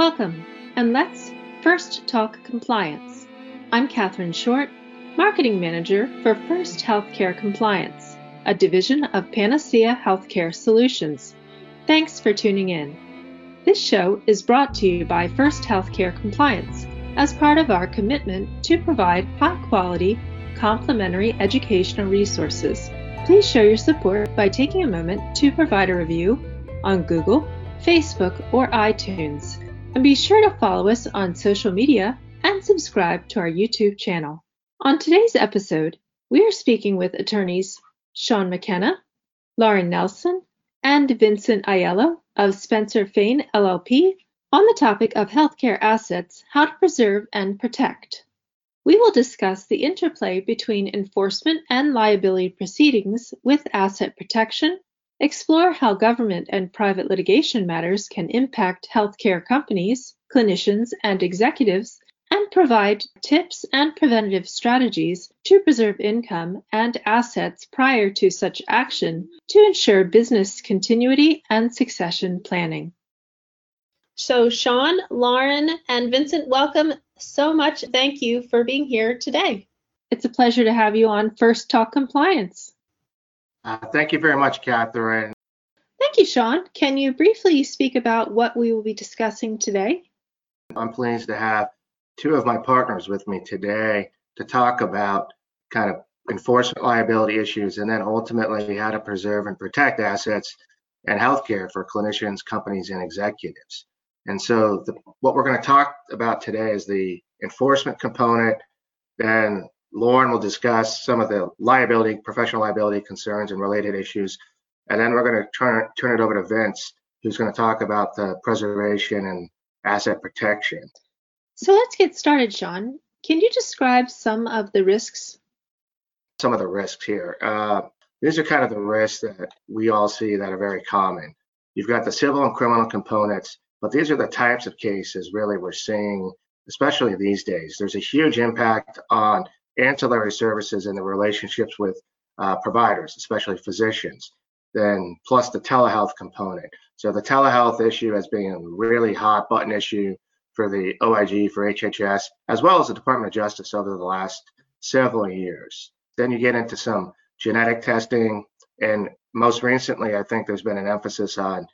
Welcome, and let's first talk compliance. I'm Catherine Short, Marketing Manager for First Healthcare Compliance, a division of Panacea Healthcare Solutions. Thanks for tuning in. This show is brought to you by First Healthcare Compliance as part of our commitment to provide high quality, complementary educational resources. Please show your support by taking a moment to provide a review on Google, Facebook, or iTunes. And be sure to follow us on social media and subscribe to our YouTube channel. On today's episode, we are speaking with attorneys Sean McKenna, Lauren Nelson, and Vincent Aiello of Spencer Fane LLP on the topic of healthcare assets, how to preserve and protect. We will discuss the interplay between enforcement and liability proceedings with asset protection, explore how government and private litigation matters can impact healthcare companies, clinicians, and executives, and provide tips and preventative strategies to preserve income and assets prior to such action to ensure business continuity and succession planning. So, Sean, Lauren, and Vincent, welcome so much. Thank you for being here today. It's a pleasure to have you on First Talk Compliance. Uh, thank you very much, Catherine. Thank you, Sean. Can you briefly speak about what we will be discussing today? I'm pleased to have two of my partners with me today to talk about kind of enforcement liability issues and then ultimately how to preserve and protect assets and healthcare for clinicians, companies, and executives. And so the, what we're going to talk about today is the enforcement component. Then Lauren will discuss some of the liability, professional liability concerns and related issues. And then we're going to turn, turn it over to Vince, who's going to talk about the preservation and asset protection. So let's get started, Sean. Can you describe some of the risks? Some of the risks here. Uh, these are kind of the risks that we all see that are very common. You've got the civil and criminal components but these are the types of cases really we're seeing, especially these days. There's a huge impact on ancillary services and the relationships with uh, providers, especially physicians, then plus the telehealth component. So the telehealth issue has been a really hot button issue for the OIG, for HHS, as well as the Department of Justice over the last several years. Then you get into some genetic testing, and most recently, I think there's been an emphasis on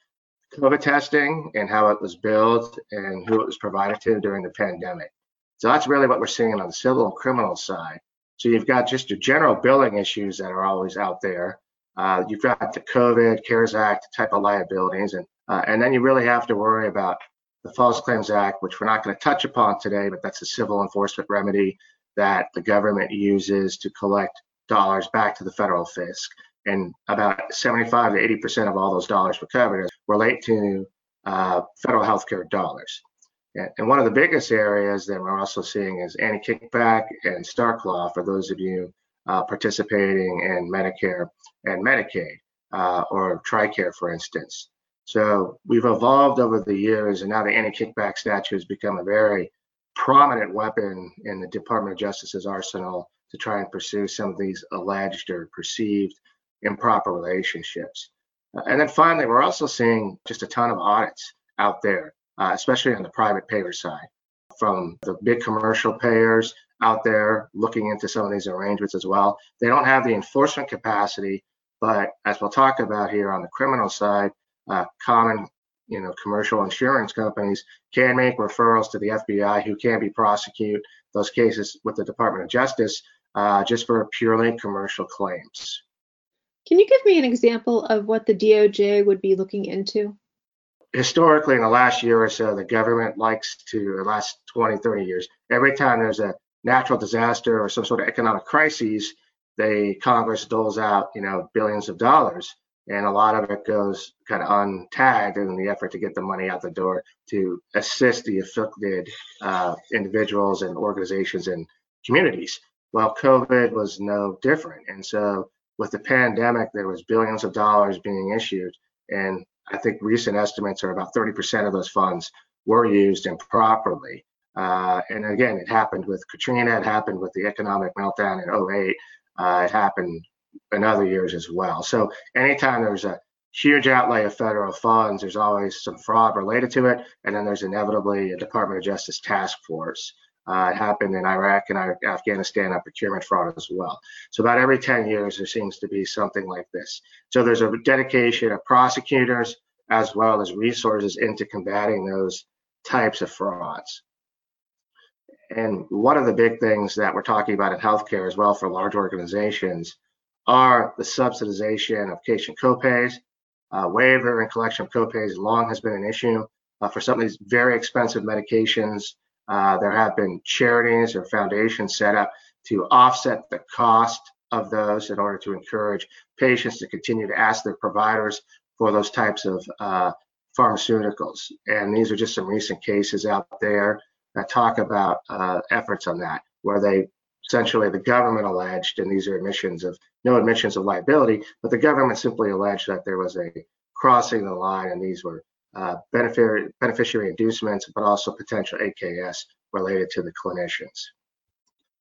COVID testing and how it was billed and who it was provided to during the pandemic. So that's really what we're seeing on the civil and criminal side. So you've got just your general billing issues that are always out there. Uh, you've got the COVID, CARES Act type of liabilities, and uh, and then you really have to worry about the False Claims Act, which we're not going to touch upon today, but that's a civil enforcement remedy that the government uses to collect dollars back to the federal fisc and about 75 to 80 percent of all those dollars recovered relate to uh, federal healthcare dollars. And one of the biggest areas that we're also seeing is anti-kickback and Stark Law for those of you uh, participating in Medicare and Medicaid uh, or TRICARE, for instance. So we've evolved over the years, and now the anti-kickback statute has become a very prominent weapon in the Department of Justice's arsenal to try and pursue some of these alleged or perceived improper relationships. Uh, and then finally, we're also seeing just a ton of audits out there, uh, especially on the private payer side, from the big commercial payers out there looking into some of these arrangements as well. They don't have the enforcement capacity, but as we'll talk about here on the criminal side, uh, common you know commercial insurance companies can make referrals to the FBI who can be prosecute those cases with the Department of Justice uh, just for purely commercial claims. Can you give me an example of what the DOJ would be looking into? Historically, in the last year or so, the government likes to, the last 20, 30 years, every time there's a natural disaster or some sort of economic crisis, they Congress doles out, you know, billions of dollars, and a lot of it goes kind of untagged in the effort to get the money out the door to assist the afflicted uh, individuals and organizations and communities. Well, COVID was no different, and so with the pandemic, there was billions of dollars being issued, and I think recent estimates are about 30% of those funds were used improperly. Uh, and again, it happened with Katrina, it happened with the economic meltdown in 08, uh, it happened in other years as well. So anytime there's a huge outlay of federal funds, there's always some fraud related to it, and then there's inevitably a Department of Justice task force. Uh, it happened in Iraq and Afghanistan on procurement fraud as well. So about every 10 years, there seems to be something like this. So there's a dedication of prosecutors as well as resources into combating those types of frauds. And one of the big things that we're talking about in healthcare as well for large organizations are the subsidization of patient copays. Uh, waiver and collection of copays long has been an issue uh, for some of these very expensive medications. Uh, there have been charities or foundations set up to offset the cost of those in order to encourage patients to continue to ask their providers for those types of uh, pharmaceuticals. And these are just some recent cases out there that talk about uh, efforts on that, where they essentially the government alleged, and these are admissions of no admissions of liability, but the government simply alleged that there was a crossing the line, and these were uh, beneficiary, beneficiary inducements, but also potential AKS related to the clinicians.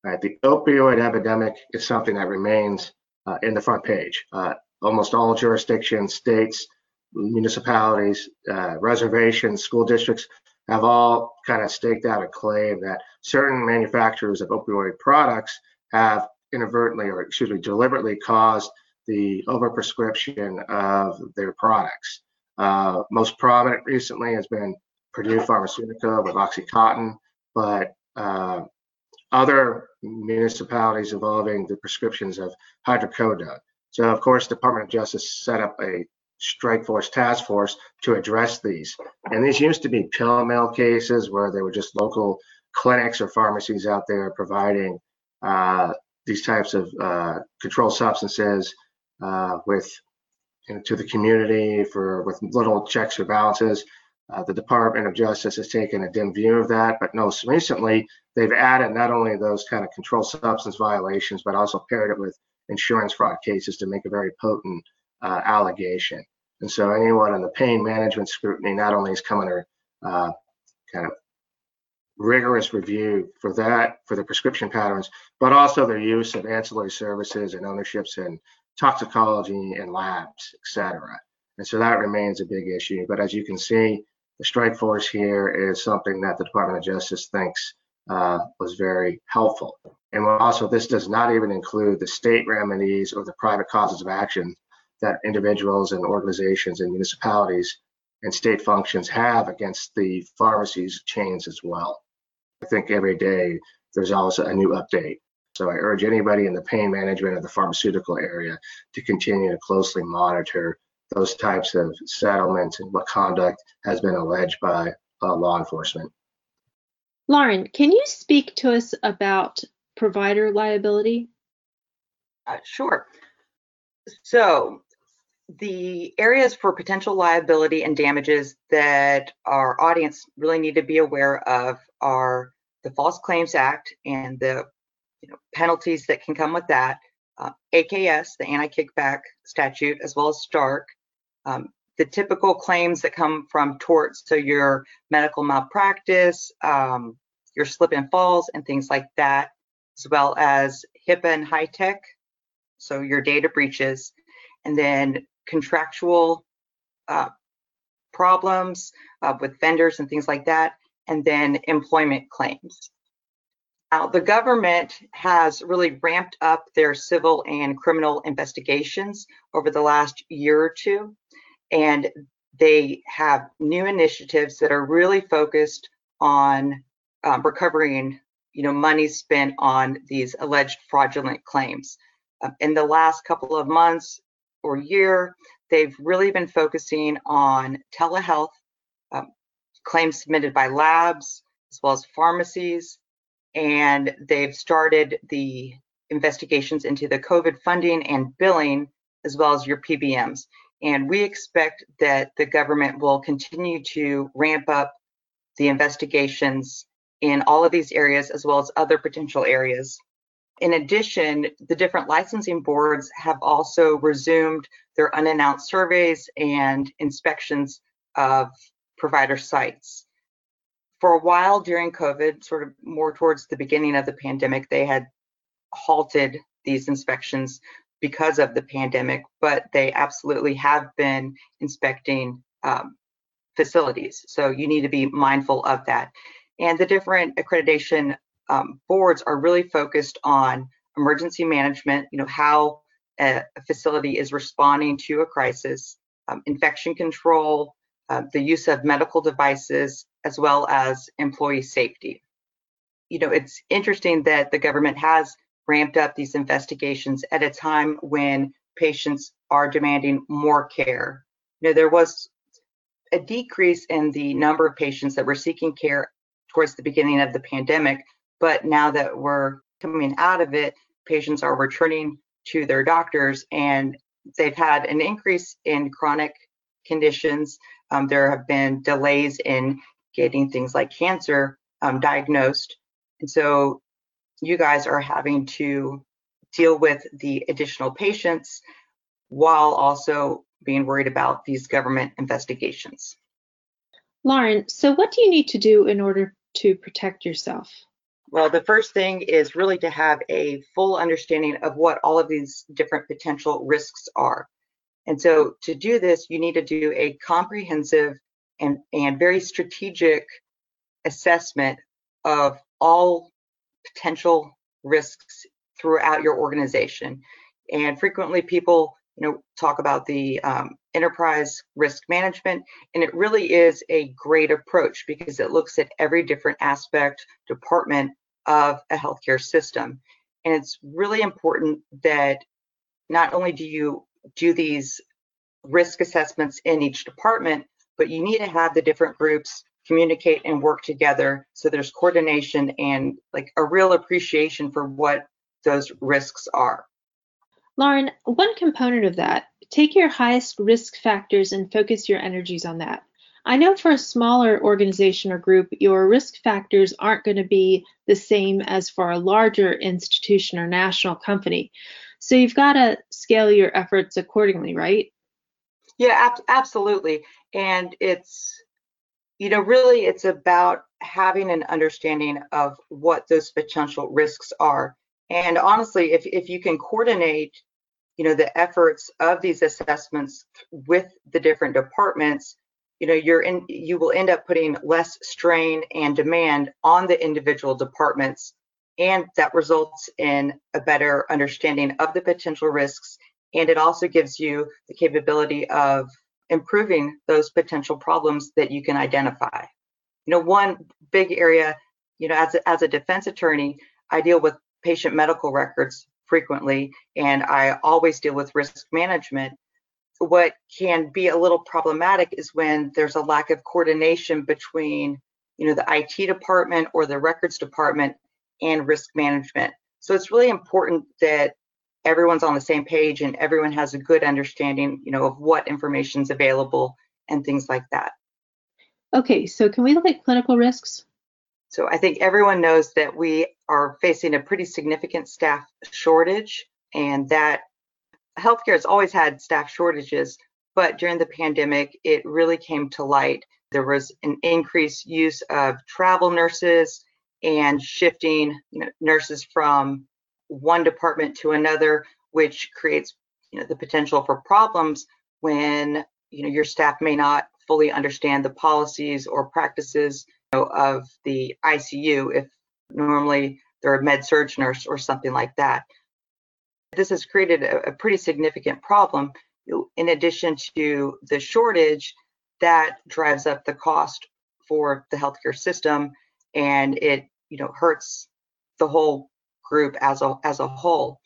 Right, the opioid epidemic is something that remains uh, in the front page. Uh, almost all jurisdictions, states, municipalities, uh, reservations, school districts have all kind of staked out a claim that certain manufacturers of opioid products have inadvertently or excuse me deliberately caused the overprescription of their products. Uh, most prominent recently has been Purdue Pharmaceutica with OxyContin, but uh, other municipalities involving the prescriptions of hydrocodone. So, of course, Department of Justice set up a strike force task force to address these. And these used to be pill mill cases where there were just local clinics or pharmacies out there providing uh, these types of uh, controlled substances uh, with you know, to the community for with little checks or balances. Uh, the Department of Justice has taken a dim view of that, but most recently they've added not only those kind of controlled substance violations, but also paired it with insurance fraud cases to make a very potent uh, allegation. And so anyone in the pain management scrutiny not only is coming under uh, kind of rigorous review for that, for the prescription patterns, but also their use of ancillary services and ownerships in toxicology and labs, et cetera. And so that remains a big issue. But as you can see, the strike force here is something that the Department of Justice thinks uh, was very helpful. And also, this does not even include the state remedies or the private causes of action that individuals and organizations and municipalities and state functions have against the pharmacies chains as well. I think every day there's always a new update. So I urge anybody in the pain management of the pharmaceutical area to continue to closely monitor those types of settlements and what conduct has been alleged by uh, law enforcement. Lauren, can you speak to us about provider liability? Uh, sure. So the areas for potential liability and damages that our audience really need to be aware of are the False Claims Act and the you know, penalties that can come with that, uh, AKS, the anti-kickback statute, as well as Stark, um, the typical claims that come from torts, so your medical malpractice, um, your slip and falls, and things like that, as well as HIPAA and HITECH, so your data breaches, and then contractual uh, problems uh, with vendors and things like that, and then employment claims. Now, the government has really ramped up their civil and criminal investigations over the last year or two, and they have new initiatives that are really focused on um, recovering, you know, money spent on these alleged fraudulent claims. Uh, in the last couple of months, or year, they've really been focusing on telehealth um, claims submitted by labs as well as pharmacies, and they've started the investigations into the COVID funding and billing as well as your PBMs. And we expect that the government will continue to ramp up the investigations in all of these areas as well as other potential areas in addition, the different licensing boards have also resumed their unannounced surveys and inspections of provider sites. For a while during COVID, sort of more towards the beginning of the pandemic, they had halted these inspections because of the pandemic, but they absolutely have been inspecting um, facilities. So you need to be mindful of that. And the different accreditation um, boards are really focused on emergency management, you know, how a, facility is responding to a crisis, um, infection control, uh, the use of medical devices, as well as employee safety. You know, it's interesting that the government has ramped up these investigations at a time when patients are demanding more care. You know, there was a decrease in the number of patients that were seeking care towards the beginning of the pandemic, but now that we're coming out of it, patients are returning to their doctors and they've had an increase in chronic conditions. Um, there have been delays in getting things like cancer um, diagnosed. And so you guys are having to deal with the additional patients while also being worried about these government investigations. Lauren, so what do you need to do in order to protect yourself? Well, the first thing is really to have a full understanding of what all of these different potential risks are. And so to do this, you need to do a comprehensive and, and very strategic assessment of all potential risks throughout your organization. And frequently people, you know, talk about the um, enterprise risk management, and it really is a great approach because it looks at every different aspect, department of a healthcare system. And it's really important that not only do you do these risk assessments in each department, but you need to have the different groups communicate and work together so there's coordination and like a real appreciation for what those risks are. Lauren, one component of that, take your highest risk factors and focus your energies on that. I know for a smaller organization or group, your risk factors aren't going to be the same as for a larger institution or national company. So you've got to scale your efforts accordingly, right? Yeah, ab- absolutely. And it's you know, really it's about having an understanding of what those potential risks are. And honestly, if, if you can coordinate, you know, the efforts of these assessments with the different departments, you know, you're in, you will end up putting less strain and demand on the individual departments. And that results in a better understanding of the potential risks. And it also gives you the capability of improving those potential problems that you can identify. You know, one big area, you know, as a, as a defense attorney, I deal with patient medical records frequently, and I always deal with risk management. What can be a little problematic is when there's a lack of coordination between, you know, the IT department or the records department and risk management. So it's really important that everyone's on the same page and everyone has a good understanding, you know, of what information is available and things like that. Okay, so can we look at clinical risks? So I think everyone knows that we are facing a pretty significant staff shortage and that healthcare has always had staff shortages, but during the pandemic, it really came to light. There was an increased use of travel nurses and shifting nurses from one department to another, which creates you know, the potential for problems when you know your staff may not fully understand the policies or practices you know, of the ICU if normally they're a med surg nurse or something like that. This has created a, a pretty significant problem. In addition to the shortage, that drives up the cost for the healthcare system, and it you know hurts the whole group as a, as a whole.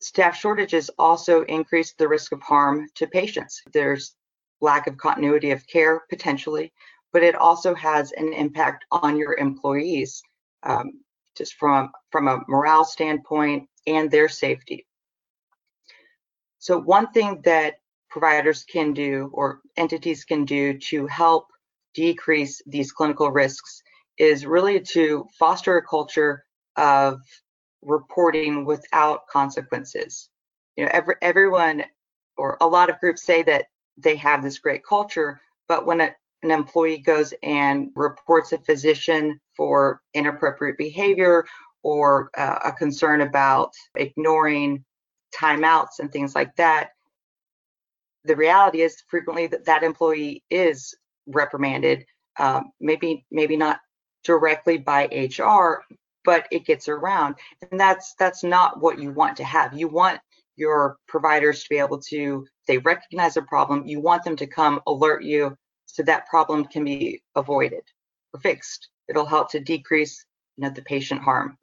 Staff shortages also increase the risk of harm to patients. There's lack of continuity of care potentially, but it also has an impact on your employees, um, just from, from a morale standpoint and their safety. So one thing that providers can do or entities can do to help decrease these clinical risks is really to foster a culture of reporting without consequences. You know, every, everyone or a lot of groups say that they have this great culture, but when a, an employee goes and reports a physician for inappropriate behavior or uh, a concern about ignoring timeouts and things like that, the reality is frequently that that employee is reprimanded, um, maybe maybe not directly by HR, but it gets around, and that's that's not what you want to have. You want your providers to be able to, they recognize a problem, you want them to come alert you so that problem can be avoided or fixed. It'll help to decrease you know, the patient harm.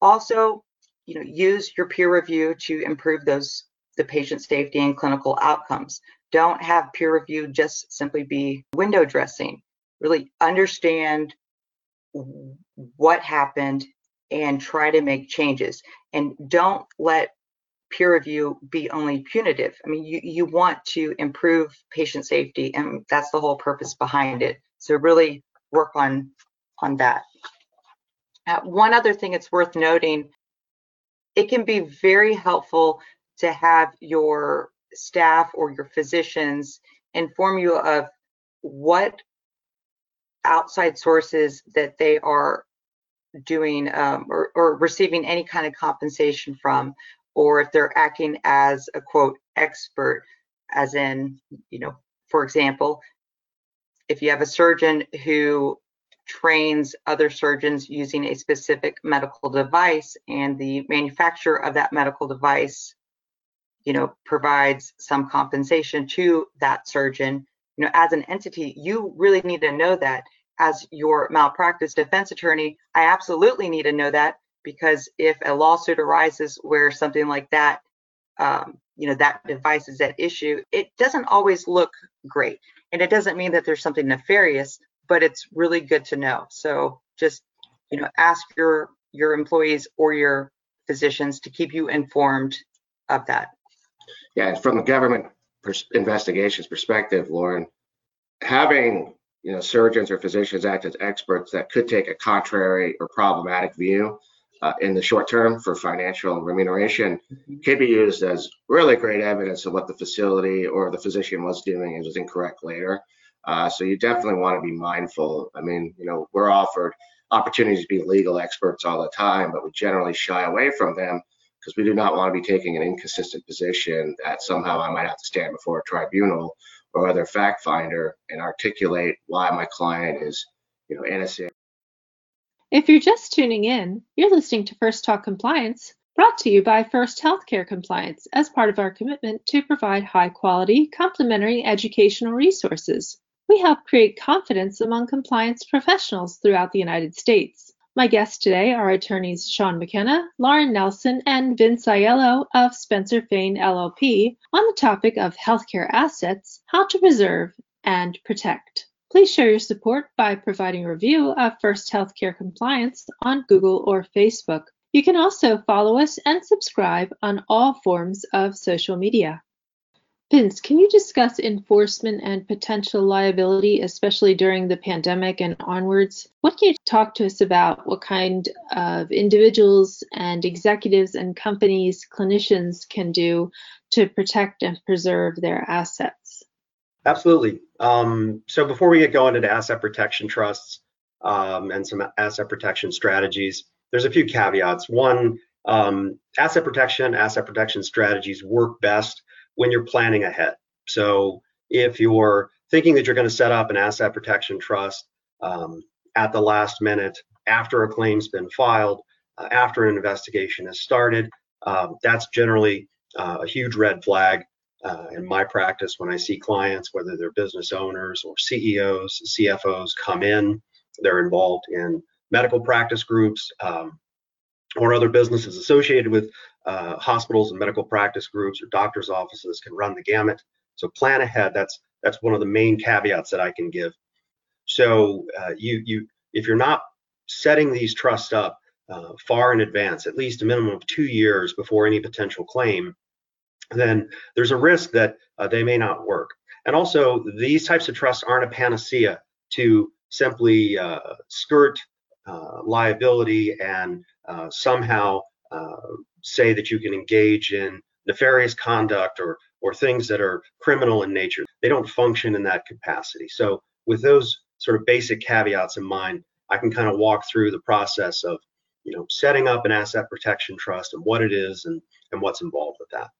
Also, you know, use your peer review to improve those the patient safety and clinical outcomes. Don't have peer review just simply be window dressing. Really understand what happened and try to make changes. And don't let peer review be only punitive. I mean, you, you want to improve patient safety, and that's the whole purpose behind it. So really work on on that. Uh, one other thing it's worth noting, it can be very helpful to have your staff or your physicians inform you of what outside sources that they are doing um, or, or, receiving any kind of compensation from, or if they're acting as a quote expert, as in, you know, for example, if you have a surgeon who trains other surgeons using a specific medical device and the manufacturer of that medical device you know provides some compensation to that surgeon you know as an entity you really need to know that as your malpractice defense attorney i absolutely need to know that because if a lawsuit arises where something like that um, you know that device is at issue it doesn't always look great and it doesn't mean that there's something nefarious but it's really good to know. So just, you know, ask your your employees or your physicians to keep you informed of that. Yeah, from the government pers- investigations perspective, Lauren, having you know surgeons or physicians act as experts that could take a contrary or problematic view uh, in the short term for financial remuneration mm-hmm. can be used as really great evidence of what the facility or the physician was doing and was incorrect later. Uh, so you definitely want to be mindful. I mean, you know, we're offered opportunities to be legal experts all the time, but we generally shy away from them because we do not want to be taking an inconsistent position that somehow I might have to stand before a tribunal or other fact finder and articulate why my client is, you know, innocent. If you're just tuning in, you're listening to First Talk Compliance, brought to you by First Healthcare Compliance as part of our commitment to provide high quality, complementary educational resources. We help create confidence among compliance professionals throughout the United States. My guests today are attorneys Sean McKenna, Lauren Nelson, and Vince Aiello of Spencer Fane LLP on the topic of healthcare assets, how to preserve and protect. Please show your support by providing a review of First Healthcare Compliance on Google or Facebook. You can also follow us and subscribe on all forms of social media. Vince, can you discuss enforcement and potential liability, especially during the pandemic and onwards? What can you talk to us about? What kind of individuals and executives and companies, clinicians can do to protect and preserve their assets? Absolutely. Um, so before we get going into asset protection trusts um, and some asset protection strategies, there's a few caveats. One, um, asset protection, asset protection strategies work best when you're planning ahead. So if you're thinking that you're going to set up an asset protection trust um, at the last minute, after a claim's been filed, uh, after an investigation has started, um, that's generally uh, a huge red flag. Uh, in my practice, when I see clients, whether they're business owners or CEOs, CFOs come in, they're involved in medical practice groups um, or other businesses associated with uh, hospitals and medical practice groups or doctors' offices can run the gamut. So plan ahead. That's that's one of the main caveats that I can give. So uh, you you if you're not setting these trusts up uh, far in advance, at least a minimum of two years before any potential claim, then there's a risk that uh, they may not work. And also, these types of trusts aren't a panacea to simply uh, skirt uh, liability and somehow say that you can engage in nefarious conduct or or things that are criminal in nature. They don't function in that capacity. So with those sort of basic caveats in mind, I can kind of walk through the process of you know setting up an asset protection trust and what it is and and what's involved with that.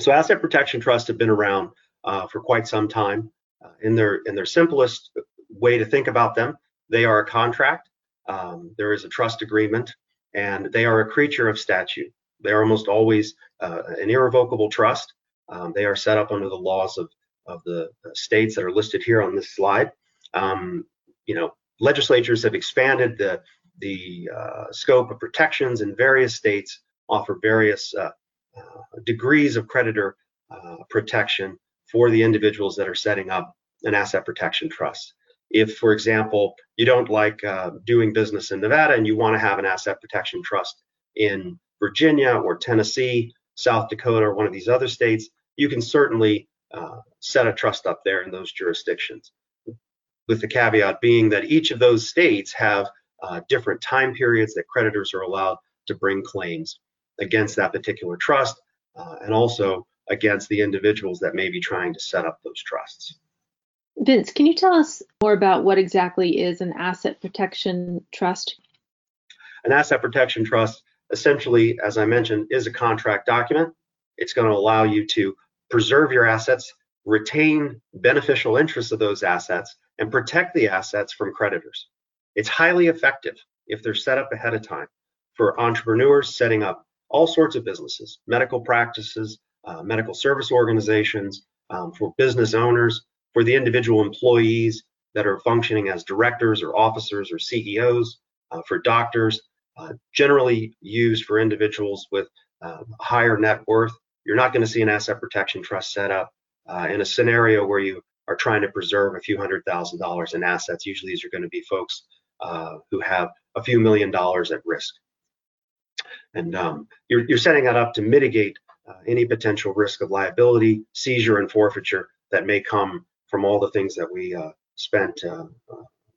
So asset protection trusts have been around uh, for quite some time. Uh, in their in their simplest way to think about them, they are a contract. Um, there is a trust agreement, and they are a creature of statute. They are almost always uh, an irrevocable trust. Um, they are set up under the laws of of the states that are listed here on this slide. Um, you know, legislatures have expanded the the uh, scope of protections in various states, offer various uh, uh, degrees of creditor uh, protection for the individuals that are setting up an asset protection trust. If, for example, you don't like uh, doing business in Nevada and you want to have an asset protection trust in Virginia or Tennessee, South Dakota, or one of these other states, you can certainly uh, set a trust up there in those jurisdictions. With the caveat being that each of those states have uh, different time periods that creditors are allowed to bring claims against that particular trust uh, and also against the individuals that may be trying to set up those trusts. Vince, can you tell us more about what exactly is an asset protection trust? An asset protection trust, essentially, as I mentioned, is a contract document. It's going to allow you to preserve your assets, retain beneficial interests of those assets, and protect the assets from creditors. It's highly effective if they're set up ahead of time for entrepreneurs setting up all sorts of businesses, medical practices, uh, medical service organizations, um, for business owners, for the individual employees that are functioning as directors or officers or CEOs, uh, for doctors, uh, generally used for individuals with uh, higher net worth. You're not going to see an asset protection trust set up uh, in a scenario where you are trying to preserve a few hundred thousand dollars in assets. Usually, these are going to be folks uh, who have a few million dollars at risk. And um, you're, you're, setting that up to mitigate uh, any potential risk of liability, seizure, and forfeiture that may come from all the things that we spent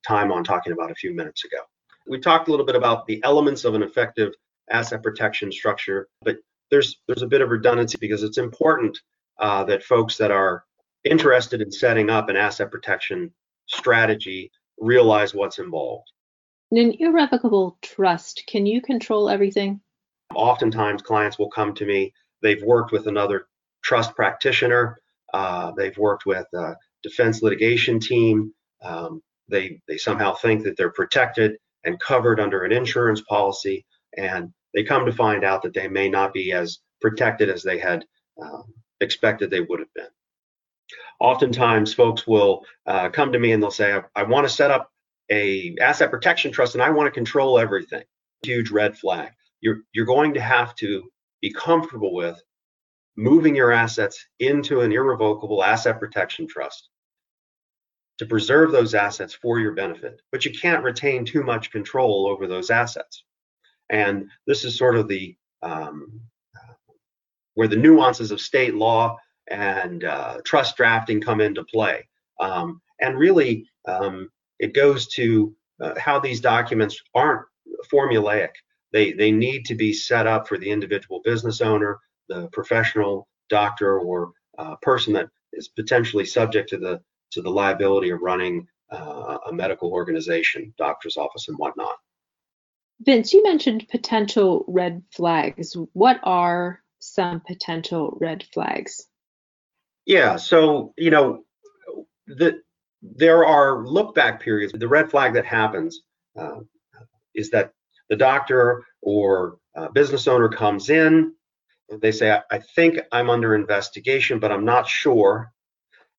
time on talking about a few minutes ago. We talked a little bit about the elements of an effective asset protection structure, but there's there's a bit of redundancy because it's important uh, that folks that are interested in setting up an asset protection strategy realize what's involved. In an irrevocable trust, can you control everything? Oftentimes, clients will come to me. They've worked with another trust practitioner. Uh, they've worked with a defense litigation team. Um, they they somehow think that they're protected and covered under an insurance policy, and they come to find out that they may not be as protected as they had um, expected they would have been. Oftentimes, folks will uh, come to me and they'll say, I, I want to set up a asset protection trust and I want to control everything. Huge red flag. You're, you're going to have to be comfortable with moving your assets into an irrevocable asset protection trust to preserve those assets for your benefit. But you can't retain too much control over those assets. And this is sort of the um, where the nuances of state law and uh, trust drafting come into play. Um, and really, um, it goes to uh, how these documents aren't formulaic. They, they need to be set up for the individual business owner, the professional doctor, or uh, person that is potentially subject to the to the liability of running uh, a medical organization, doctor's office, and whatnot. Vince, you mentioned potential red flags. What are some potential red flags? Yeah, so you know, the there are look back periods. The red flag that happens uh, is that the doctor or uh, business owner comes in, they say, I, I think I'm under investigation, but I'm not sure.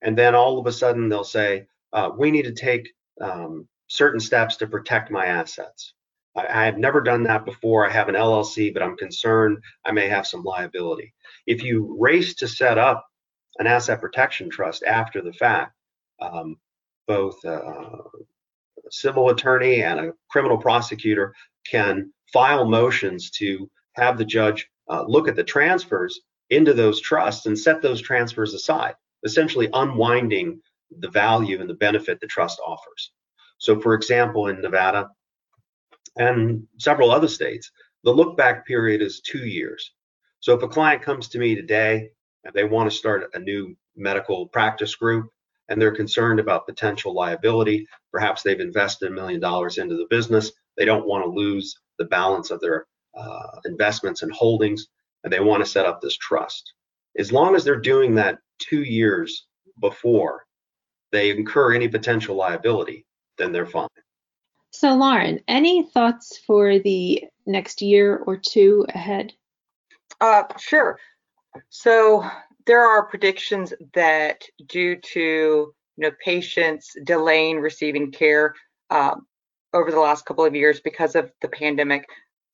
And then all of a sudden they'll say, uh, we need to take um, certain steps to protect my assets. I, I have never done that before. I have an LLC, but I'm concerned I may have some liability. If you race to set up an asset protection trust after the fact, um, both a, a civil attorney and a criminal prosecutor can file motions to have the judge uh, look at the transfers into those trusts and set those transfers aside, essentially unwinding the value and the benefit the trust offers. So, for example, in Nevada and several other states, the look back period is two years. So, if a client comes to me today and they want to start a new medical practice group, and they're concerned about potential liability. Perhaps they've invested a million dollars into the business. They don't want to lose the balance of their uh, investments and holdings. and they want to set up this trust. As long as they're doing that two years before they incur any potential liability, then they're fine. So, Lauren, any thoughts for the next year or two ahead? Uh, sure. So there are predictions that due to you know patients delaying receiving care um, over the last couple of years because of the pandemic,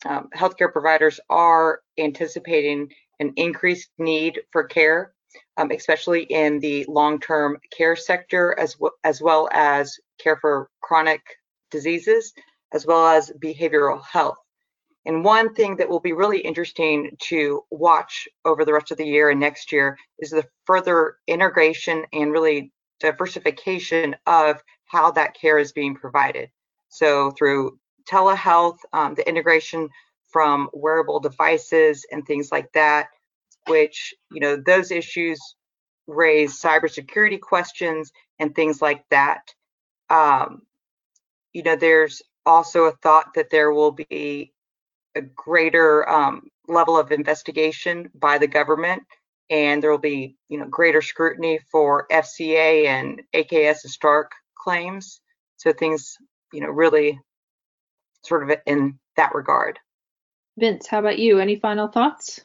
um, healthcare providers are anticipating an increased need for care, um, especially in the long-term care sector, as, as well as care for chronic diseases, as well as behavioral health. And one thing that will be really interesting to watch over the rest of the year and next year is the further integration and really diversification of how that care is being provided. So through telehealth, um, the integration from wearable devices and things like that, which, you know, those issues raise cybersecurity questions and things like that. Um, you know, there's also a thought that there will be a greater um, level of investigation by the government and there will be you know greater scrutiny for FCA and AKS and Stark claims. So things you know really sort of in that regard. Vince, how about you? Any final thoughts?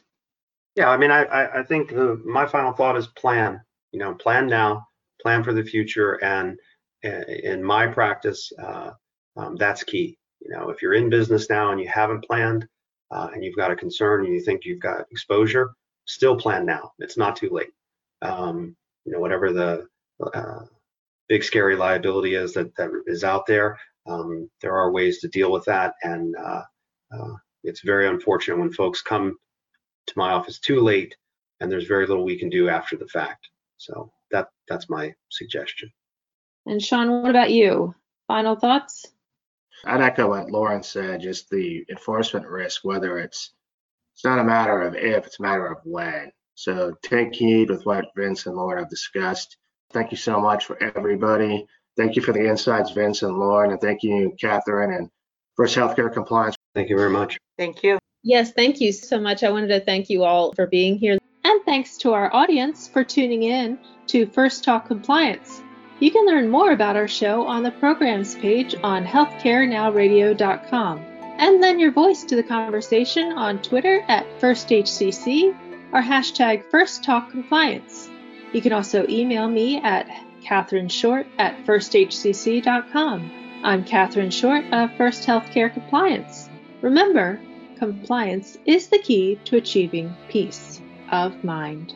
Yeah, I mean, I I think the, my final thought is plan. You know, plan now, plan for the future, and in my practice, uh, um, that's key. You know, if you're in business now and you haven't planned uh, and you've got a concern and you think you've got exposure, still plan now. It's not too late. Um, you know, whatever the uh, big scary liability is that, that is out there, um, there are ways to deal with that. And uh, uh, it's very unfortunate when folks come to my office too late and there's very little we can do after the fact. So that that's my suggestion. And Sean, what about you? Final thoughts? I'd echo what Lauren said, just the enforcement risk, whether it's it's not a matter of if, it's a matter of when. So take heed with what Vince and Lauren have discussed. Thank you so much for everybody. Thank you for the insights, Vince and Lauren, and thank you, Catherine, and First Healthcare Compliance. Thank you very much. Thank you. Yes, thank you so much. I wanted to thank you all for being here. And thanks to our audience for tuning in to First Talk Compliance. You can learn more about our show on the programs page on healthcarenowradio.com and lend your voice to the conversation on Twitter at FirstHCC or hashtag FirstTalkCompliance. You can also email me at Catherine Short at FirstHCC.com. I'm Catherine Short of First Healthcare Compliance. Remember, compliance is the key to achieving peace of mind.